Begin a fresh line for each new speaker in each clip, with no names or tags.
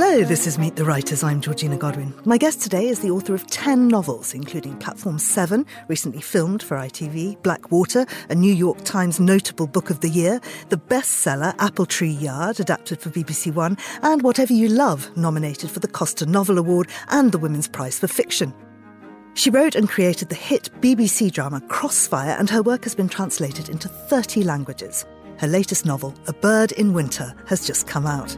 Hello, this is Meet the Writers. I'm Georgina Godwin. My guest today is the author of 10 novels, including Platform 7, recently filmed for ITV, Blackwater, a New York Times notable book of the year, the bestseller Apple Tree Yard, adapted for BBC One, and Whatever You Love, nominated for the Costa Novel Award and the Women's Prize for Fiction. She wrote and created the hit BBC drama Crossfire, and her work has been translated into 30 languages. Her latest novel, A Bird in Winter, has just come out.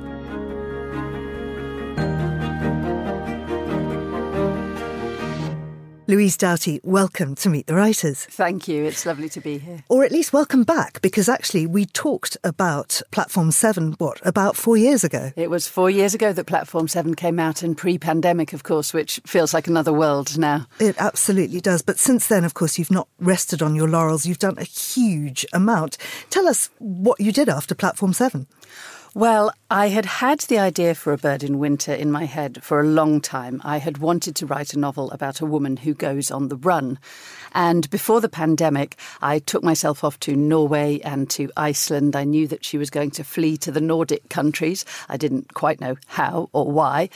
Louise Doughty, welcome to Meet the Writers.
Thank you. It's lovely to be here.
Or at least welcome back, because actually we talked about Platform 7, what, about four years ago?
It was four years ago that Platform 7 came out in pre pandemic, of course, which feels like another world now.
It absolutely does. But since then, of course, you've not rested on your laurels. You've done a huge amount. Tell us what you did after Platform 7.
Well, I had had the idea for A Bird in Winter in my head for a long time. I had wanted to write a novel about a woman who goes on the run. And before the pandemic, I took myself off to Norway and to Iceland. I knew that she was going to flee to the Nordic countries. I didn't quite know how or why.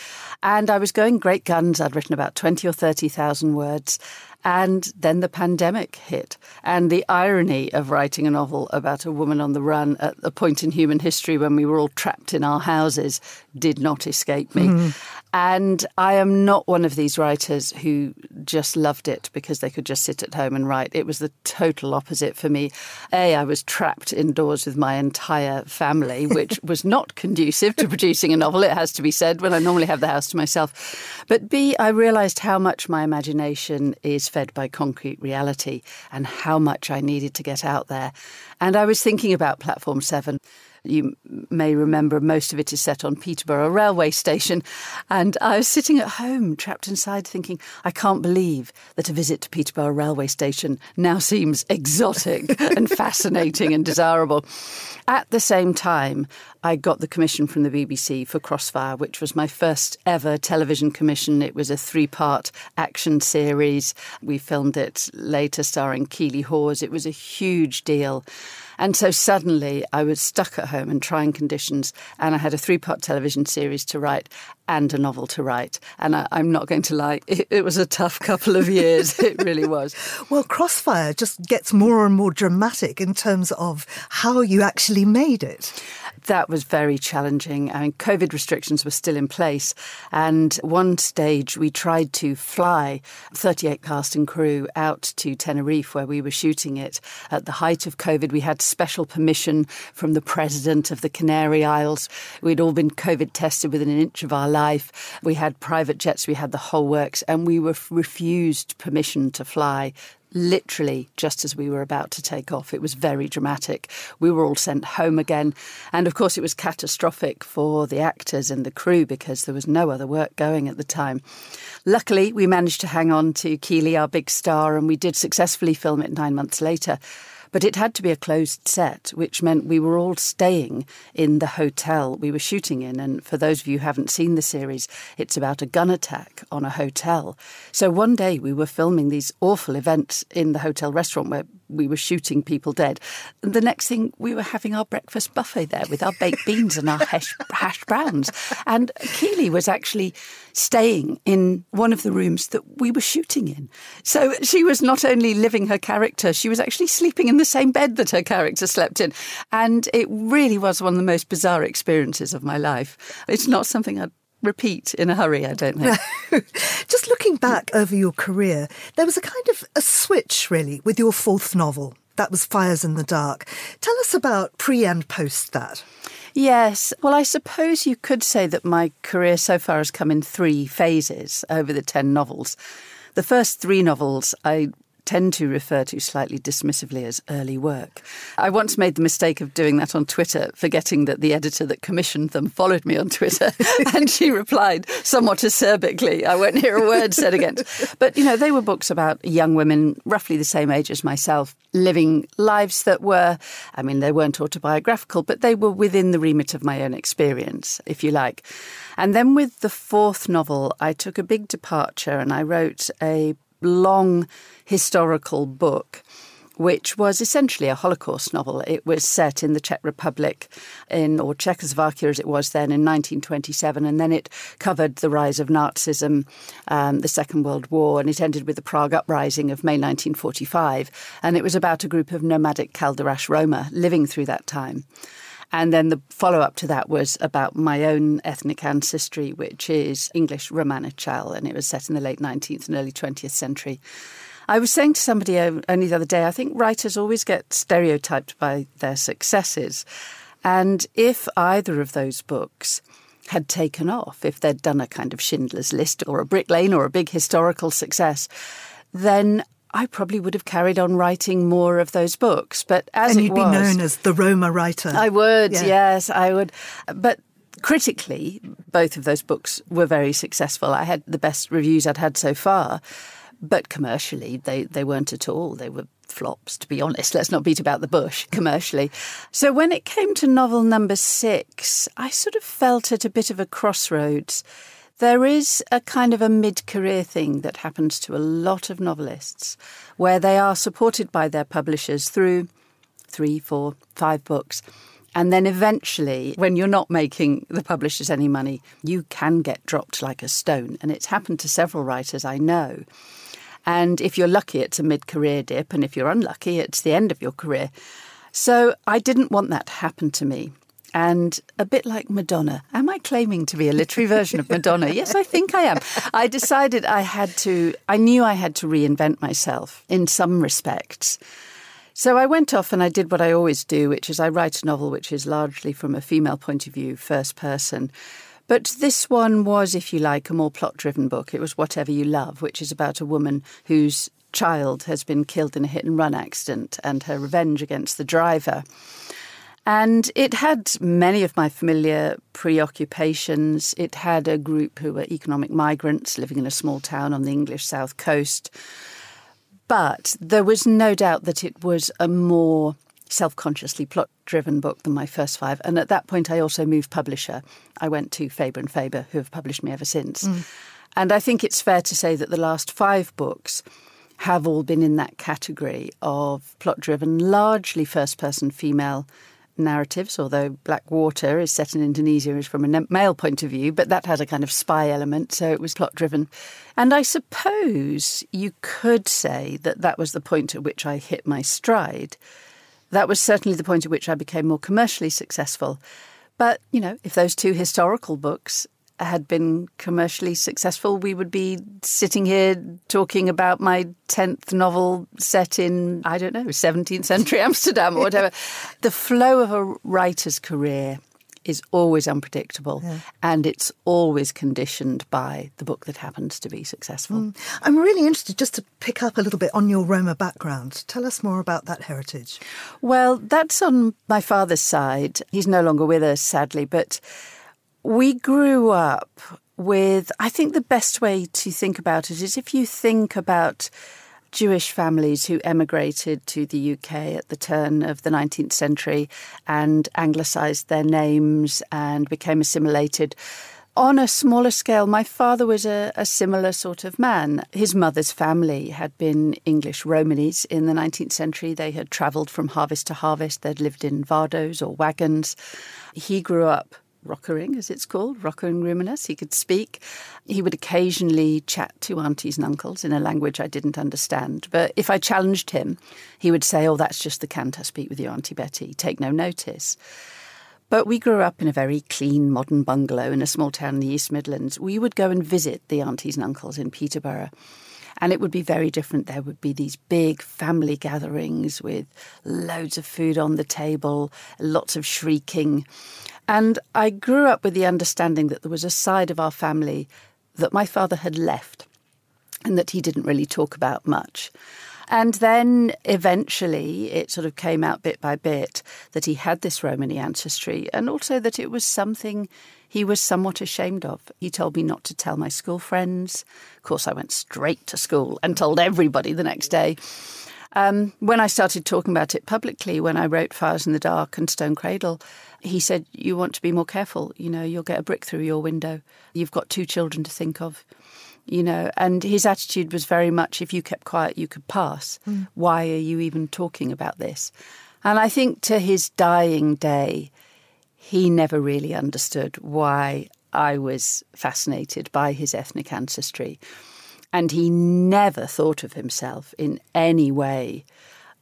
And I was going great guns. I'd written about 20 or 30,000 words. And then the pandemic hit. And the irony of writing a novel about a woman on the run at a point in human history when we were all trapped in our houses did not escape me. Mm. And I am not one of these writers who just loved it because they could just sit at home and write. It was the total opposite for me. A, I was trapped indoors with my entire family, which was not conducive to producing a novel, it has to be said, when I normally have the house to myself. But B, I realised how much my imagination is fed by concrete reality and how much I needed to get out there. And I was thinking about Platform 7 you may remember most of it is set on Peterborough railway station. And I was sitting at home, trapped inside, thinking, I can't believe that a visit to Peterborough railway station now seems exotic and fascinating and desirable. At the same time, I got the commission from the BBC for Crossfire, which was my first ever television commission. It was a three part action series. We filmed it later, starring Keeley Hawes. It was a huge deal. And so suddenly I was stuck at home in trying conditions, and I had a three part television series to write and a novel to write. And I, am not going to lie, it, it was a tough couple of years. it really was.
Well, Crossfire just gets more and more dramatic in terms of how you actually made it
that was very challenging. I mean, COVID restrictions were still in place. And one stage we tried to fly 38 cast and crew out to Tenerife where we were shooting it. At the height of COVID, we had special permission from the president of the Canary Isles. We'd all been COVID tested within an inch of our life. We had private jets, we had the whole works, and we were refused permission to fly literally just as we were about to take off. It was very dramatic. We were all sent home again. And of course, it was catastrophic for the actors and the crew because there was no other work going at the time. Luckily, we managed to hang on to Keeley, our big star, and we did successfully film it nine months later. But it had to be a closed set, which meant we were all staying in the hotel we were shooting in. And for those of you who haven't seen the series, it's about a gun attack on a hotel. So one day we were filming these awful events in the hotel restaurant where we were shooting people dead. And the next thing, we were having our breakfast buffet there with our baked beans and our hash, hash browns. And Keeley was actually staying in one of the rooms that we were shooting in. So she was not only living her character, she was actually sleeping in the same bed that her character slept in. And it really was one of the most bizarre experiences of my life. It's not something I'd repeat in a hurry, I don't think.
Just looking back over your career, there was a kind of a switch, really, with your fourth novel. That was Fires in the Dark. Tell us about pre and post that.
Yes. Well, I suppose you could say that my career so far has come in three phases over the 10 novels. The first three novels I tend to refer to slightly dismissively as early work. I once made the mistake of doing that on Twitter, forgetting that the editor that commissioned them followed me on Twitter, and she replied somewhat acerbically, I won't hear a word said against. But, you know, they were books about young women, roughly the same age as myself, living lives that were, I mean, they weren't autobiographical, but they were within the remit of my own experience, if you like. And then with the fourth novel, I took a big departure and I wrote a long historical book which was essentially a Holocaust novel. It was set in the Czech Republic, in or Czechoslovakia as it was then, in 1927, and then it covered the rise of Nazism, um, the Second World War, and it ended with the Prague Uprising of May 1945. And it was about a group of nomadic Calderash Roma living through that time. And then the follow up to that was about my own ethnic ancestry, which is English Romanichal, and it was set in the late 19th and early 20th century. I was saying to somebody uh, only the other day, I think writers always get stereotyped by their successes. And if either of those books had taken off, if they'd done a kind of Schindler's List or a Brick Lane or a big historical success, then I probably would have carried on writing more of those books. But as
and you'd
was,
be known as the Roma writer.
I would, yeah. yes, I would. But critically, both of those books were very successful. I had the best reviews I'd had so far. But commercially, they, they weren't at all. They were flops, to be honest. Let's not beat about the bush commercially. So when it came to novel number six, I sort of felt at a bit of a crossroads. There is a kind of a mid career thing that happens to a lot of novelists where they are supported by their publishers through three, four, five books. And then eventually, when you're not making the publishers any money, you can get dropped like a stone. And it's happened to several writers I know. And if you're lucky, it's a mid career dip. And if you're unlucky, it's the end of your career. So I didn't want that to happen to me. And a bit like Madonna, am I claiming to be a literary version of Madonna? Yes, I think I am. I decided I had to, I knew I had to reinvent myself in some respects. So I went off and I did what I always do, which is I write a novel which is largely from a female point of view, first person. But this one was, if you like, a more plot driven book. It was Whatever You Love, which is about a woman whose child has been killed in a hit and run accident and her revenge against the driver. And it had many of my familiar preoccupations. It had a group who were economic migrants living in a small town on the English south coast. But there was no doubt that it was a more self consciously plot driven book than my first five. And at that point, I also moved publisher. I went to Faber and Faber, who have published me ever since. Mm. And I think it's fair to say that the last five books have all been in that category of plot driven, largely first person female narratives, although Black Water is set in Indonesia is from a male point of view, but that had a kind of spy element, so it was plot driven. And I suppose you could say that that was the point at which I hit my stride that was certainly the point at which I became more commercially successful. But, you know, if those two historical books had been commercially successful, we would be sitting here talking about my 10th novel set in, I don't know, 17th century Amsterdam or whatever. the flow of a writer's career is always unpredictable yeah. and it's always conditioned by the book that happens to be successful. Mm.
I'm really interested just to pick up a little bit on your Roma background. Tell us more about that heritage.
Well, that's on my father's side. He's no longer with us, sadly, but we grew up with, I think the best way to think about it is if you think about Jewish families who emigrated to the UK at the turn of the 19th century and anglicised their names and became assimilated. On a smaller scale, my father was a, a, similar sort of man. His mother's family had been English Romanis in the 19th century. They had travelled from harvest to harvest. They'd lived in vardos or wagons. He grew up rockering, as it's called, rockering Romanes. He could speak. He would occasionally chat to aunties and uncles in a language I didn't understand. But if I challenged him, he would say, Oh, that's just the cant I speak with your Auntie Betty. Take no notice. But we grew up in a very clean, modern bungalow in a small town in the East Midlands. We would go and visit the aunties and uncles in Peterborough. And it would be very different. There would be these big family gatherings with loads of food on the table, lots of shrieking. And I grew up with the understanding that there was a side of our family that my father had left and that he didn't really talk about much. And then eventually it sort of came out bit by bit that he had this Romany ancestry and also that it was something he was somewhat ashamed of. He told me not to tell my school friends. Of course, I went straight to school and told everybody the next day. Um, when I started talking about it publicly, when I wrote Fires in the Dark and Stone Cradle, he said, You want to be more careful. You know, you'll get a brick through your window. You've got two children to think of. you know, and his attitude was very much if you kept quiet, you could pass. Mm. Why are you even talking about this? And I think to his dying day, he never really understood why I was fascinated by his ethnic ancestry. And he never thought of himself in any way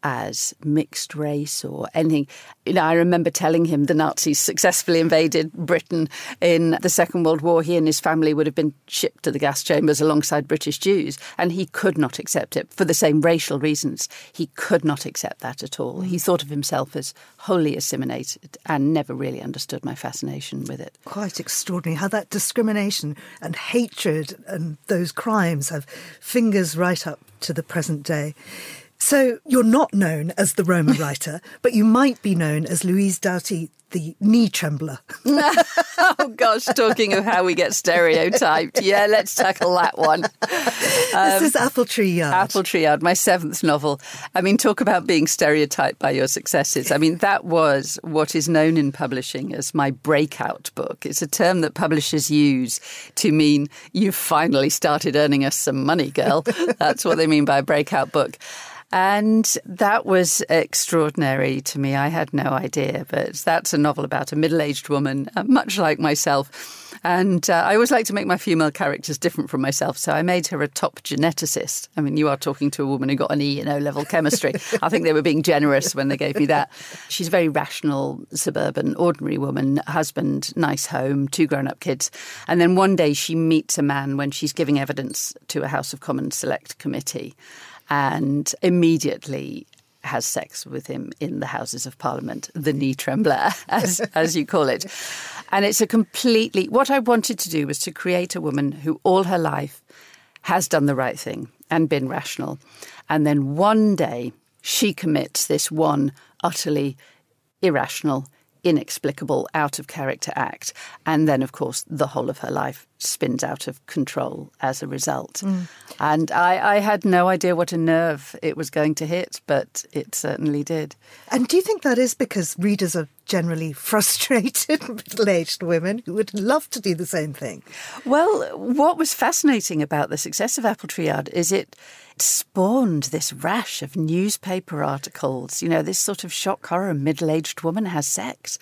as mixed race or anything. You know, I remember telling him the Nazis successfully invaded Britain in the Second World War. He and his family would have been shipped to the gas chambers alongside British Jews, and he could not accept it for the same racial reasons. He could not accept that at all. He mm. thought of himself as wholly assimilated and never really understood my fascination with it.
Quite extraordinary how that discrimination and hatred and those crimes have fingers right up to the present day. So you're not known as the Roma writer, but you might be known as Louise Doughty, the knee trembler.
oh gosh, talking of how we get stereotyped. Yeah, let's tackle that one. Um,
this is Apple Tree Yard.
Apple Tree Yard, my seventh novel. I mean, talk about being stereotyped by your successes. I mean, that was what is known in publishing as my breakout book. It's a term that publishers use to mean you've finally started earning us some money, girl. That's what they mean by a breakout book. And that was extraordinary to me. I had no idea, but that's a novel about a middle aged woman, uh, much like myself. And uh, I always like to make my female characters different from myself. So I made her a top geneticist. I mean, you are talking to a woman who got an E in O level chemistry. I think they were being generous when they gave me that. She's a very rational, suburban, ordinary woman, husband, nice home, two grown up kids. And then one day she meets a man when she's giving evidence to a House of Commons Select Committee and immediately has sex with him in the Houses of Parliament, the knee trembler, as, as you call it. And it's a completely, what I wanted to do was to create a woman who all her life has done the right thing and been rational. And then one day she commits this one utterly irrational, inexplicable, out of character act. And then, of course, the whole of her life spins out of control as a result. Mm. And I, I, had no idea what a nerve it was going to hit, but it certainly did.
And do you think that is because readers are generally frustrated middle aged women who would love to do the same thing?
Well, what was fascinating about the success of Apple Tree Yard is it spawned this rash of newspaper articles, you know, this sort of shock horror middle aged woman has sex.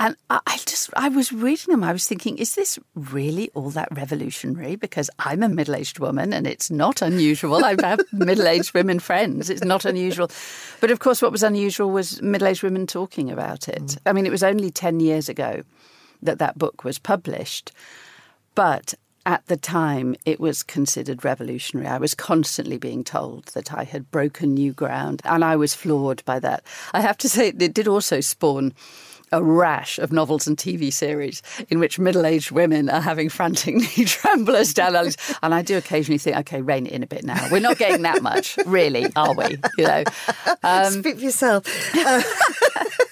And I just, I was reading them. I was thinking, is this really all that revolutionary? Because I'm a middle aged woman and it's not unusual. I have middle aged women friends. It's not unusual. But of course, what was unusual was middle aged women talking about it. Mm. I mean, it was only 10 years ago that that book was published. But at the time, it was considered revolutionary. I was constantly being told that I had broken new ground, and I was floored by that. I have to say, it did also spawn a rash of novels and TV series in which middle aged women are having frantic knee tremblers down alleys. And I do occasionally think, okay, rein it in a bit now. We're not getting that much, really, are we? You know,
um, speak for yourself. Uh,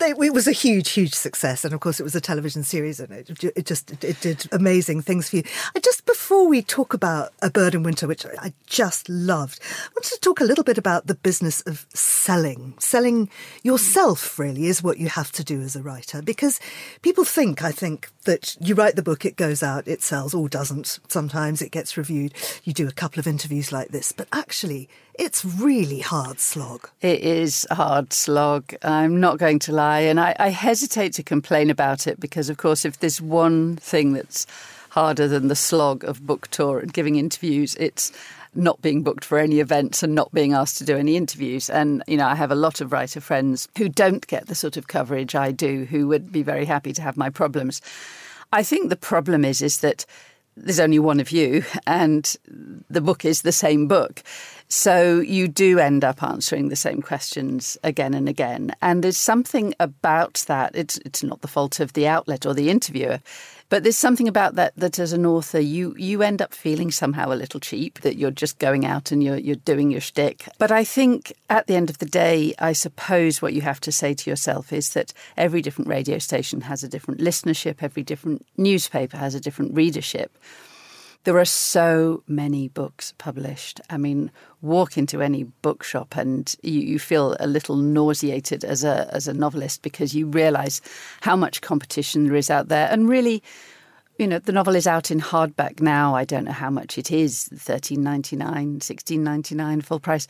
it was a huge, huge success, and of course, it was a television series, and it, it just it did amazing things for you. just before we talk about A Bird in Winter, which I just loved, I wanted to talk a little bit about the business of selling. Selling yourself really is what you have to do as a writer, because people think, I think, that you write the book, it goes out, it sells, or doesn't. Sometimes it gets reviewed. You do a couple of interviews like this, but actually, it's really hard slog.
It is hard slog. I'm not going to lie. And I, I hesitate to complain about it because, of course, if there's one thing that's harder than the slog of book tour and giving interviews, it's not being booked for any events and not being asked to do any interviews. And, you know, I have a lot of writer friends who don't get the sort of coverage I do, who would be very happy to have my problems. I think the problem is is that there's only one of you and the book is the same book. So you do end up answering the same questions again and again. And there's something about that. It's it's not the fault of the outlet or the interviewer. But there's something about that that as an author you you end up feeling somehow a little cheap that you're just going out and you're you're doing your shtick. But I think at the end of the day, I suppose what you have to say to yourself is that every different radio station has a different listenership, every different newspaper has a different readership. There are so many books published. I mean, walk into any bookshop and you, you feel a little nauseated as a as a novelist because you realise how much competition there is out there, and really you know, the novel is out in hardback now. I don't know how much it is, thirteen ninety nine, sixteen ninety nine, full price.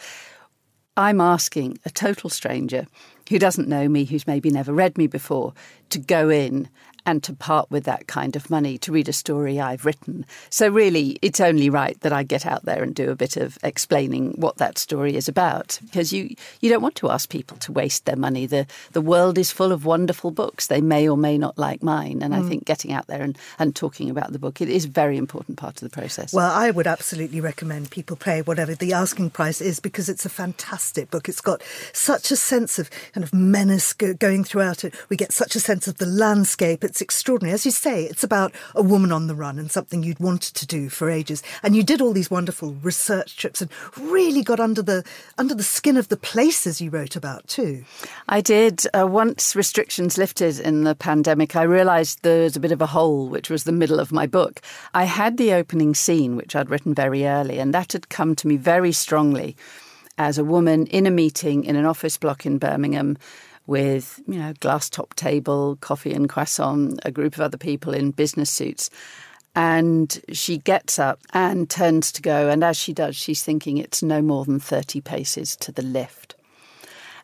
I'm asking a total stranger who doesn't know me, who's maybe never read me before, to go in and to part with that kind of money to read a story I've written. So, really, it's only right that I get out there and do a bit of explaining what that story is about because you, you don't want to ask people to waste their money. The, the world is full of wonderful books. They may or may not like mine. And mm. I think getting out there and, and talking about the book, it is a very important part of the process.
Well, I would absolutely recommend people pay whatever the asking price is because it's a fantastic book. It's got such a sense of kind of menace going throughout it. We get such a sense of the landscape. It's it's extraordinary. As you say, it's about a woman on the run and something you'd wanted to do for ages. And you did all these wonderful research trips and really got under the under the skin of the places you wrote about too.
I did. Uh, once restrictions lifted in the pandemic, I realised there was a bit of a hole, which was the middle of my book. I had the opening scene, which I'd written very early, and that had come to me very strongly as a woman in a meeting in an office block in Birmingham with, you know, glass top table, coffee and croissant, a group of other people in business suits. And she gets up and turns to go. And as she does, she's thinking it's no more than 30 paces to the lift.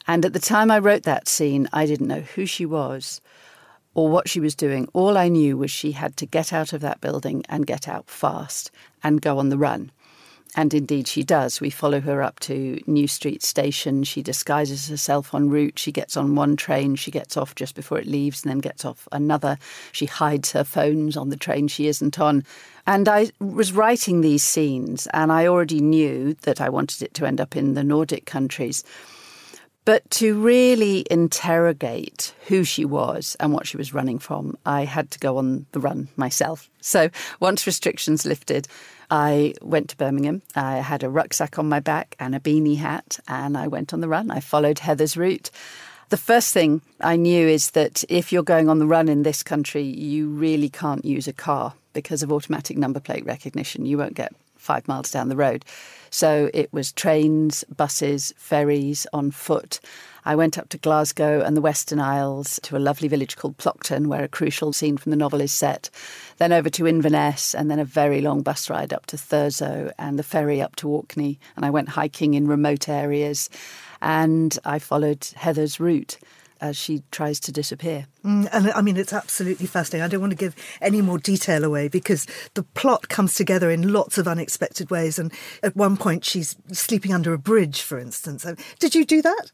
And at the time I wrote that scene, I didn't know who she was or what she was doing. All I knew was she had to get out of that building and get out fast and go on the run. And indeed, she does. We follow her up to New Street Station. She disguises herself en route. She gets on one train. She gets off just before it leaves and then gets off another. She hides her phones on the train she isn't on. And I was writing these scenes, and I already knew that I wanted it to end up in the Nordic countries. But to really interrogate who she was and what she was running from, I had to go on the run myself. So once restrictions lifted, I went to Birmingham. I had a rucksack on my back and a beanie hat, and I went on the run. I followed Heather's route. The first thing I knew is that if you're going on the run in this country, you really can't use a car because of automatic number plate recognition. You won't get five miles down the road. So it was trains, buses, ferries, on foot. I went up to Glasgow and the Western Isles to a lovely village called Plockton, where a crucial scene from the novel is set. Then over to Inverness, and then a very long bus ride up to Thurso and the ferry up to Orkney. And I went hiking in remote areas. And I followed Heather's route as she tries to disappear.
Mm, and I mean, it's absolutely fascinating. I don't want to give any more detail away because the plot comes together in lots of unexpected ways. And at one point, she's sleeping under a bridge, for instance. Did you do that?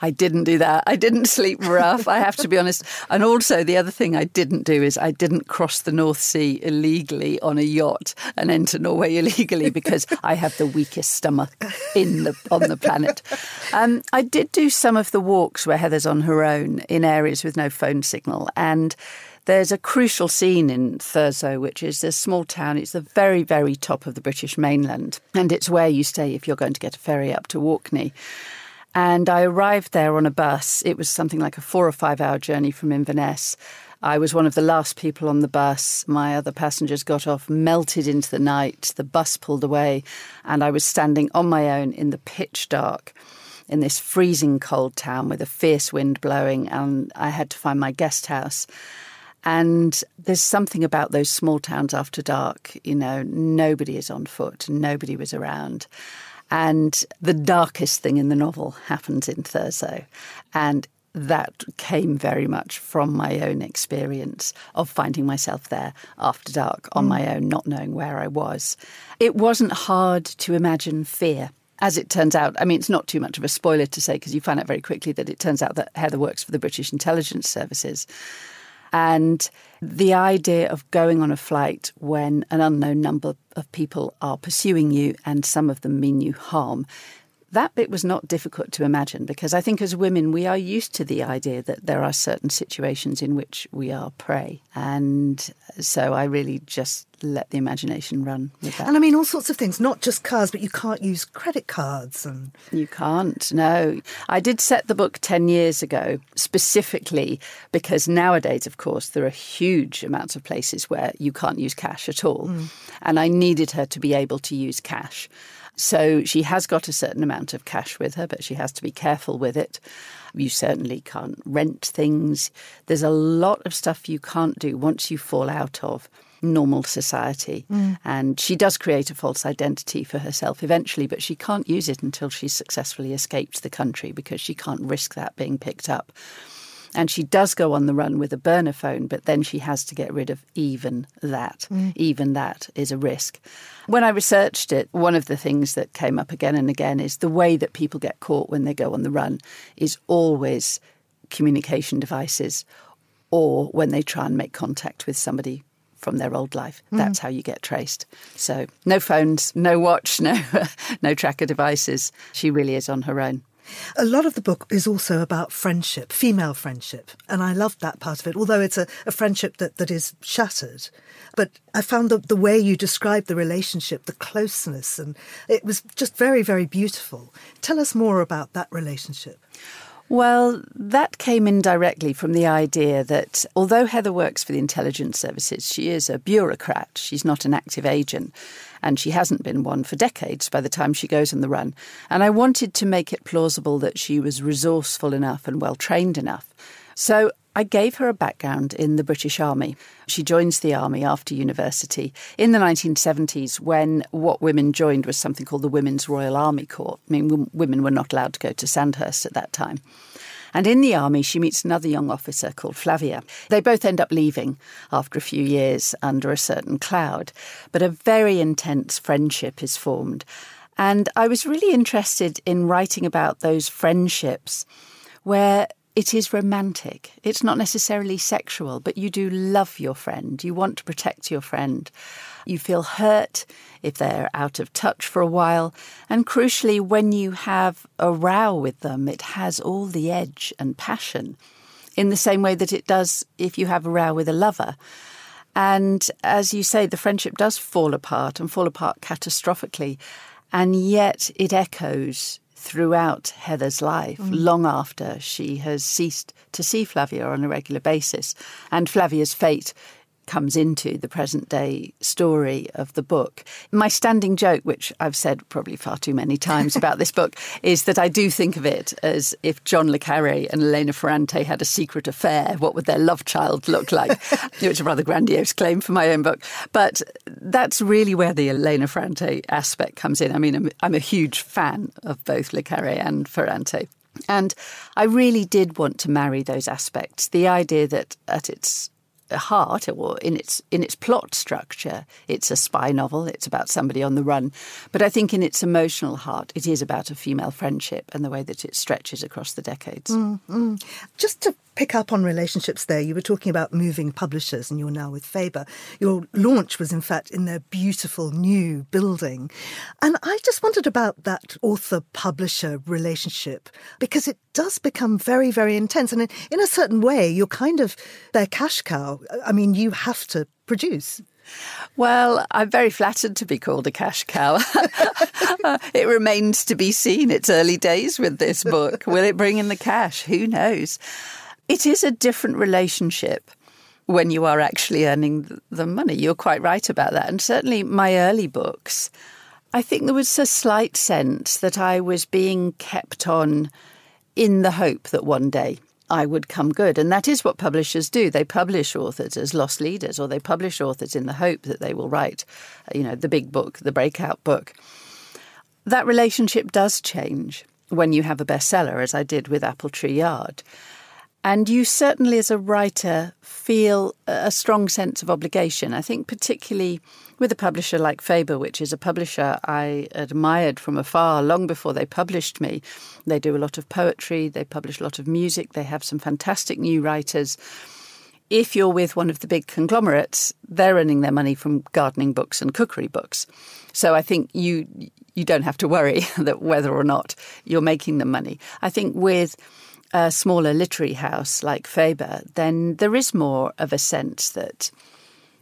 I didn't do that. I didn't sleep rough, I have to be honest. And also, the other thing I didn't do is I didn't cross the North Sea illegally on a yacht and enter Norway illegally because I have the weakest stomach in the on the planet. Um, I did do some of the walks where Heather's on her own in areas with no phone signal and. There's a crucial scene in Thurso, which is a small town. It's the very, very top of the British mainland, and it's where you stay if you're going to get a ferry up to Orkney. And I arrived there on a bus. It was something like a four or five hour journey from Inverness. I was one of the last people on the bus. My other passengers got off, melted into the night. The bus pulled away, and I was standing on my own in the pitch dark in this freezing cold town with a fierce wind blowing, and I had to find my guest house. And there's something about those small towns after dark, you know, nobody is on foot, nobody was around. And the darkest thing in the novel happens in Thurso. And that came very much from my own experience of finding myself there after dark on mm. my own, not knowing where I was. It wasn't hard to imagine fear. As it turns out, I mean, it's not too much of a spoiler to say because you find out very quickly that it turns out that Heather works for the British intelligence services. And the idea of going on a flight when an unknown number of people are pursuing you and some of them mean you harm that bit was not difficult to imagine because I think as women we are used to the idea that there are certain situations in which we are prey. And so I really just let the imagination run with that.
And I mean all sorts of things, not just cars, but you can't use credit cards and
You can't, no. I did set the book ten years ago specifically because nowadays of course there are huge amounts of places where you can't use cash at all. Mm. And I needed her to be able to use cash. So she has got a certain amount of cash with her, but she has to be careful with it. You certainly can't rent things. There's a lot of stuff you can't do once you fall out of normal society. Mm. And she does create a false identity for herself eventually, but she can't use it until she's successfully escaped the country because she can't risk that being picked up. And she does go on the run with a burner phone, but then she has to get rid of even that. Mm. Even that is a risk. When I researched it, one of the things that came up again and again is the way that people get caught when they go on the run is always communication devices or when they try and make contact with somebody from their old life. Mm. That's how you get traced. So no phones, no watch, no no tracker devices. She really is on her own.
A lot of the book is also about friendship, female friendship, and I loved that part of it, although it's a, a friendship that, that is shattered. But I found the, the way you described the relationship, the closeness, and it was just very, very beautiful. Tell us more about that relationship.
Well, that came indirectly from the idea that although Heather works for the intelligence services, she is a bureaucrat. She's not an active agent, and she hasn't been one for decades by the time she goes on the run. And I wanted to make it plausible that she was resourceful enough and well trained enough. So I gave her a background in the British Army. She joins the Army after university in the 1970s when what women joined was something called the Women's Royal Army Corps. I mean, women were not allowed to go to Sandhurst at that time. And in the army, she meets another young officer called Flavia. They both end up leaving after a few years under a certain cloud, but a very intense friendship is formed. And I was really interested in writing about those friendships where it is romantic. It's not necessarily sexual, but you do love your friend. You want to protect your friend. You feel hurt if they're out of touch for a while. And crucially, when you have a row with them, it has all the edge and passion in the same way that it does if you have a row with a lover. And as you say, the friendship does fall apart and fall apart catastrophically. And yet it echoes throughout Heather's life, mm. long after she has ceased to see Flavia on a regular basis. And Flavia's fate comes into the present day story of the book. My standing joke, which I've said probably far too many times about this book, is that I do think of it as if John le Carre and Elena Ferrante had a secret affair, what would their love child look like? It's a rather grandiose claim for my own book. But that's really where the Elena Ferrante aspect comes in. I mean, I'm, I'm a huge fan of both le Carre and Ferrante. And I really did want to marry those aspects. The idea that at its heart or in its in its plot structure it's a spy novel it's about somebody on the run but i think in its emotional heart it is about a female friendship and the way that it stretches across the decades mm-hmm.
just to pick up on relationships there. You were talking about moving publishers and you're now with Faber. Your launch was, in fact, in their beautiful new building. And I just wondered about that author publisher relationship because it does become very, very intense. And in a certain way, you're kind of their cash cow. I mean, you have to produce.
Well, I'm very flattered to be called a cash cow. uh, it remains to be seen. It's early days with this book. Will it bring in the cash? Who knows? It is a different relationship when you are actually earning the money. You're quite right about that. And certainly my early books, I think there was a slight sense that I was being kept on in the hope that one day I would come good. And that is what publishers do. They publish authors as lost leaders, or they publish authors in the hope that they will write, uh, you know, the big book, the breakout book. That relationship does change when you have a bestseller, as I did with Apple Tree Yard. And you certainly, as a writer, feel a strong sense of obligation. I think, particularly with a publisher like Faber, which is a publisher I admired from afar long before they published me. They do a lot of poetry, they publish a lot of music, they have some fantastic new writers. If you're with one of the big conglomerates, they're earning their money from gardening books and cookery books. So I think you you don't have to worry that whether or not you're making them money. I think with a smaller literary house like Faber, then there is more of a sense that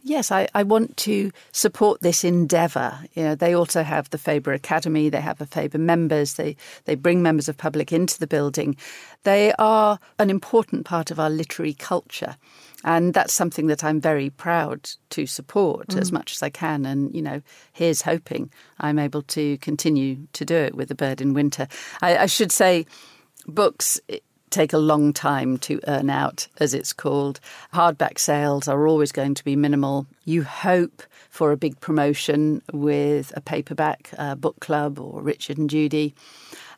yes, I, I want to support this endeavour. You know, they also have the Faber Academy, they have a Faber members, they, they bring members of public into the building. They are an important part of our literary culture. And that's something that I'm very proud to support mm. as much as I can. And, you know, here's hoping I'm able to continue to do it with A Bird in Winter. I, I should say, books take a long time to earn out, as it's called. Hardback sales are always going to be minimal. You hope for a big promotion with a paperback, a book club, or Richard and Judy.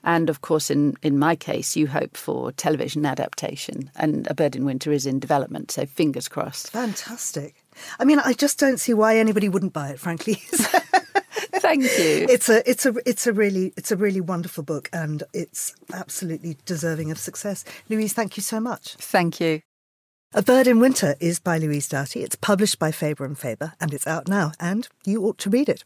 And of course, in, in my case, you hope for television adaptation, and A Bird in Winter is in development, so fingers crossed.
Fantastic. I mean, I just don't see why anybody wouldn't buy it, frankly.
Thank you.
It's a it's a it's a really it's a really wonderful book and it's absolutely deserving of success. Louise, thank you so much.
Thank you.
A Bird in Winter is by Louise Doughty. It's published by Faber and Faber and it's out now and you ought to read it.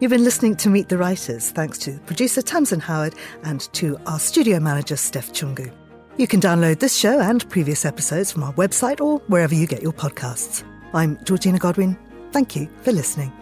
You've been listening to Meet the Writers, thanks to producer Tamsin Howard and to our studio manager, Steph Chungu. You can download this show and previous episodes from our website or wherever you get your podcasts. I'm Georgina Godwin. Thank you for listening.